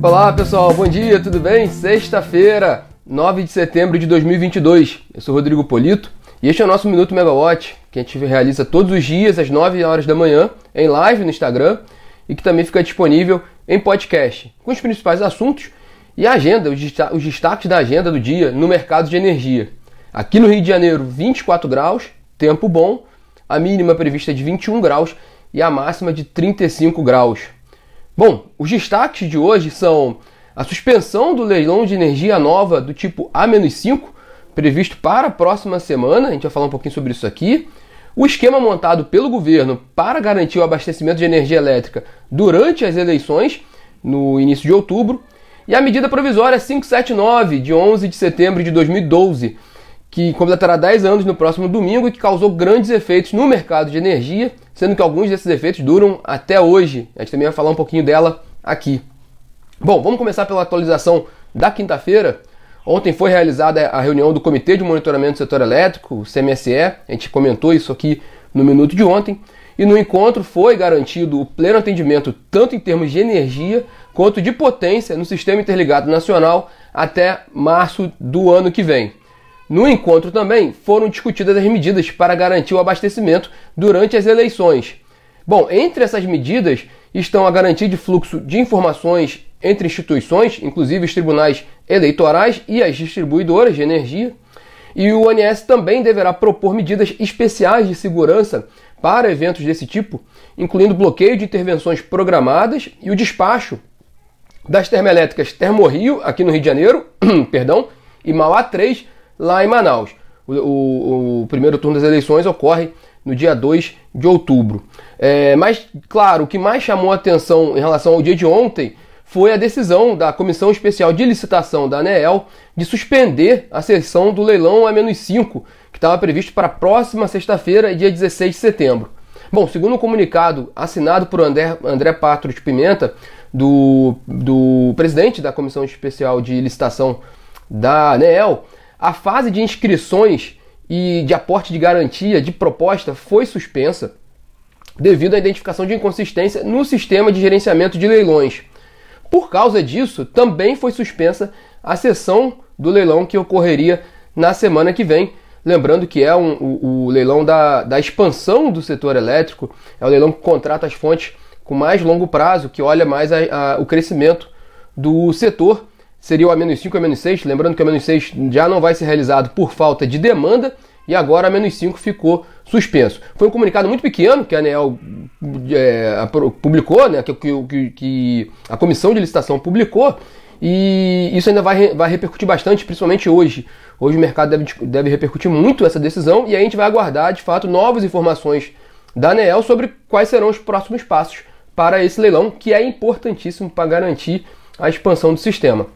Olá pessoal, bom dia, tudo bem? Sexta-feira, 9 de setembro de 2022. Eu sou Rodrigo Polito e este é o nosso Minuto Megawatt, que a gente realiza todos os dias às 9 horas da manhã em live no Instagram e que também fica disponível em podcast, com os principais assuntos e a agenda, os destaques da agenda do dia no mercado de energia. Aqui no Rio de Janeiro, 24 graus, tempo bom, a mínima prevista é de 21 graus e a máxima de 35 graus. Bom, os destaques de hoje são a suspensão do leilão de energia nova do tipo A-5, previsto para a próxima semana, a gente vai falar um pouquinho sobre isso aqui. O esquema montado pelo governo para garantir o abastecimento de energia elétrica durante as eleições, no início de outubro. E a medida provisória 579, de 11 de setembro de 2012, que completará 10 anos no próximo domingo e que causou grandes efeitos no mercado de energia, sendo que alguns desses efeitos duram até hoje. A gente também vai falar um pouquinho dela aqui. Bom, vamos começar pela atualização da quinta-feira. Ontem foi realizada a reunião do Comitê de Monitoramento do Setor Elétrico, o CMSE. A gente comentou isso aqui no minuto de ontem. E no encontro foi garantido o pleno atendimento tanto em termos de energia quanto de potência no Sistema Interligado Nacional até março do ano que vem. No encontro também foram discutidas as medidas para garantir o abastecimento durante as eleições. Bom, entre essas medidas estão a garantia de fluxo de informações entre instituições, inclusive os tribunais eleitorais e as distribuidoras de energia. E o ONS também deverá propor medidas especiais de segurança para eventos desse tipo, incluindo bloqueio de intervenções programadas e o despacho das termoelétricas Termorrio, aqui no Rio de Janeiro, perdão, e Mauá 3, lá em Manaus. O, o, o, primeiro turno das eleições ocorre no dia 2 de outubro. É, mas, claro, o que mais chamou a atenção em relação ao dia de ontem foi a decisão da Comissão Especial de Licitação da ANEEL de suspender a sessão do leilão A-5, que estava previsto para a próxima sexta-feira, dia 16 de setembro. Bom, segundo o um comunicado assinado por André, André Patro de Pimenta, do, do presidente da Comissão Especial de Licitação da ANEEL, a fase de inscrições e de aporte de garantia de proposta foi suspensa devido à identificação de inconsistência no sistema de gerenciamento de leilões. Por causa disso, também foi suspensa a sessão do leilão que ocorreria na semana que vem. Lembrando que é um, o, o, leilão da, da expansão do setor elétrico, é o leilão que contrata as fontes com mais longo prazo, que olha mais a, a, o crescimento do setor seria o A-5 e o A-6. Lembrando que o A-6 já não vai ser realizado por falta de demanda e agora o A-5 ficou suspenso. Foi um comunicado muito pequeno que a ANEL é, publicou, né, que, que, que, a comissão de licitação publicou, e isso ainda vai, vai repercutir bastante, principalmente hoje. Hoje o mercado deve, deve repercutir muito essa decisão e a gente vai aguardar, de fato, novas informações da ANEL sobre quais serão os próximos passos para esse leilão, que é importantíssimo para garantir a expansão do sistema.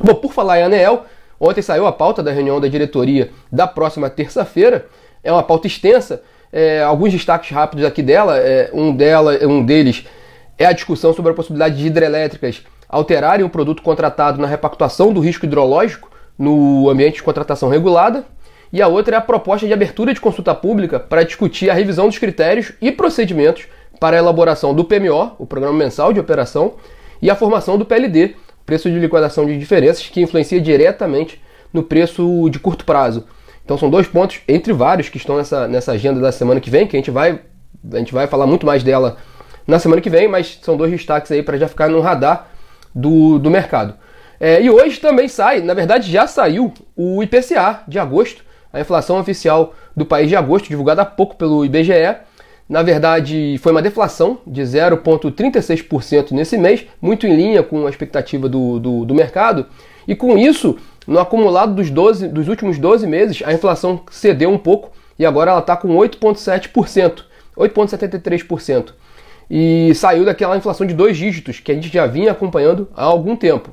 Bom, por falar em ANEEL, ontem saiu a pauta da reunião da diretoria da próxima terça-feira. É uma pauta extensa. É, alguns destaques rápidos aqui dela. É, um, dela, um deles é a discussão sobre a possibilidade de hidrelétricas alterarem o produto contratado na repactuação do risco hidrológico no ambiente de contratação regulada. E a outra é a proposta de abertura de consulta pública para discutir a revisão dos critérios e procedimentos para a elaboração do PMO, o Programa Mensal de Operação, e a formação do PLD, preço de liquidação de diferenças, que influencia diretamente no preço de curto prazo. Então são dois pontos, entre vários, que estão nessa, nessa agenda da semana que vem, que a gente vai, a gente vai falar muito mais dela na semana que vem, mas são dois destaques aí para já ficar no radar do, do mercado. É, e hoje também sai, na verdade já saiu, o IPCA de agosto, a inflação oficial do país de agosto, divulgada há pouco pelo IBGE, na verdade, foi uma deflação de 0,36% nesse mês, muito em linha com a expectativa do, do, do, mercado. E com isso, no acumulado dos, 12, dos últimos 12 meses, a inflação cedeu um pouco e agora ela está com 8,7%, 8,73%. E saiu daquela inflação de dois dígitos que a gente já vinha acompanhando há algum tempo.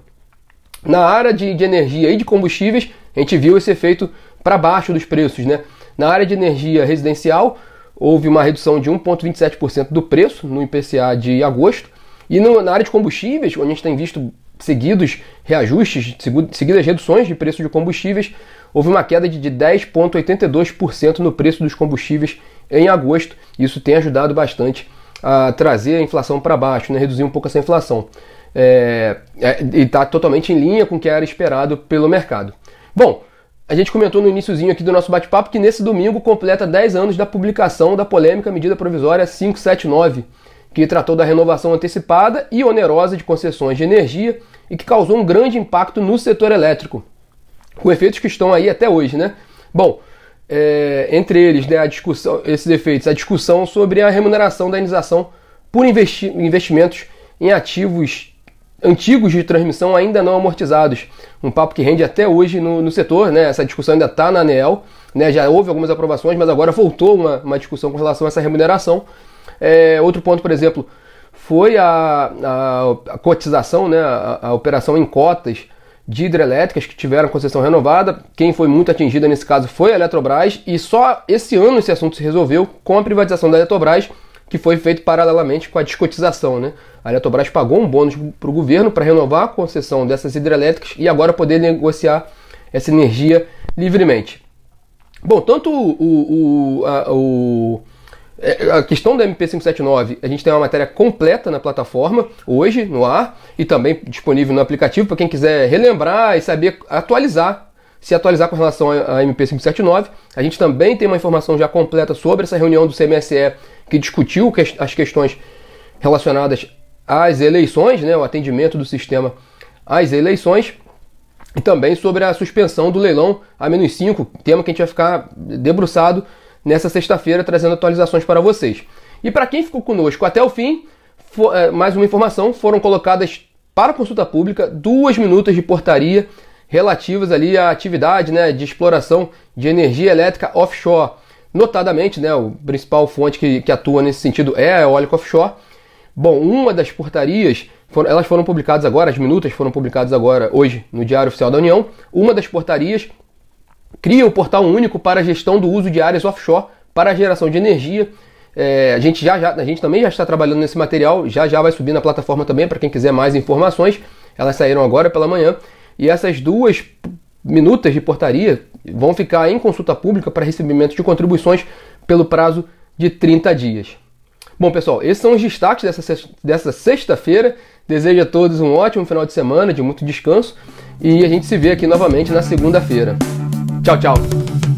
Na área de, de energia e de combustíveis, a gente viu esse efeito para baixo dos preços. Né? Na área de energia residencial, houve uma redução de 1,27% do preço no IPCA de agosto. E no, na área de combustíveis, onde a gente tem visto seguidos reajustes, seguidas reduções de preço de combustíveis, houve uma queda de 10,82% no preço dos combustíveis em agosto. Isso tem ajudado bastante a trazer a inflação para baixo, né? reduzir um pouco essa inflação. é, é, e está totalmente em linha com o que era esperado pelo mercado. Bom, a gente comentou no iníciozinho aqui do nosso bate-papo que nesse domingo completa 10 anos da publicação da polêmica medida provisória 579, que tratou da renovação antecipada e onerosa de concessões de energia e que causou um grande impacto no setor elétrico, com efeitos que estão aí até hoje, né? Bom, é, entre eles, né, a discussão, esses efeitos, a discussão sobre a remuneração da indenização por investi investimentos em ativos antigos de transmissão ainda não amortizados. Um papo que rende até hoje no, no setor, né? Essa discussão ainda está na ANEEL, né? Já houve algumas aprovações, mas agora voltou uma, uma discussão com relação a essa remuneração. É, outro ponto, por exemplo, foi a, a, a cotização, né? A, a operação em cotas de hidrelétricas que tiveram concessão renovada. Quem foi muito atingida nesse caso foi a Eletrobras e só esse ano esse assunto se resolveu com a privatização da Eletrobras, que foi feito paralelamente com a descotização. Né? A Eletrobras pagou um bônus para o governo para renovar a concessão dessas hidrelétricas e agora poder negociar essa energia livremente. Bom, tanto o, o, a, o é, a questão da MP579, a gente tem uma matéria completa na plataforma hoje, no ar, e também disponível no aplicativo para quem quiser relembrar e saber atualizar, se atualizar com relação à MP579. A gente também tem uma informação já completa sobre essa reunião do CMSE que discutiu as questões relacionadas às eleições, né, o atendimento do sistema às eleições. E também sobre a suspensão do leilão A-5, tema que a gente vai ficar debruçado nessa sexta-feira, trazendo atualizações para vocês. E para quem ficou conosco até o fim, é, mais uma informação: foram colocadas para consulta pública duas minutas de portaria relativas ali à atividade né, de exploração de energia elétrica offshore. Notadamente, né, o principal fonte que, que atua nesse sentido é a eólica offshore. Bom, uma das portarias, foram, elas foram publicadas agora, as minutas foram publicadas agora, hoje, no Diário Oficial da União. Uma das portarias cria o portal único para a gestão do uso de áreas offshore para a geração de energia. É, a, gente já, já, a gente também já está trabalhando nesse material, já já vai subir na plataforma também para quem quiser mais informações. Elas saíram agora pela manhã. E essas duas minutas de portaria vão ficar em consulta pública para recebimento de contribuições pelo prazo de 30 dias. Bom, pessoal, esses são os destaques dessa, sexta-feira. Desejo a todos um ótimo final de semana, de muito descanso. E a gente se vê aqui novamente na segunda-feira. Tchau, tchau.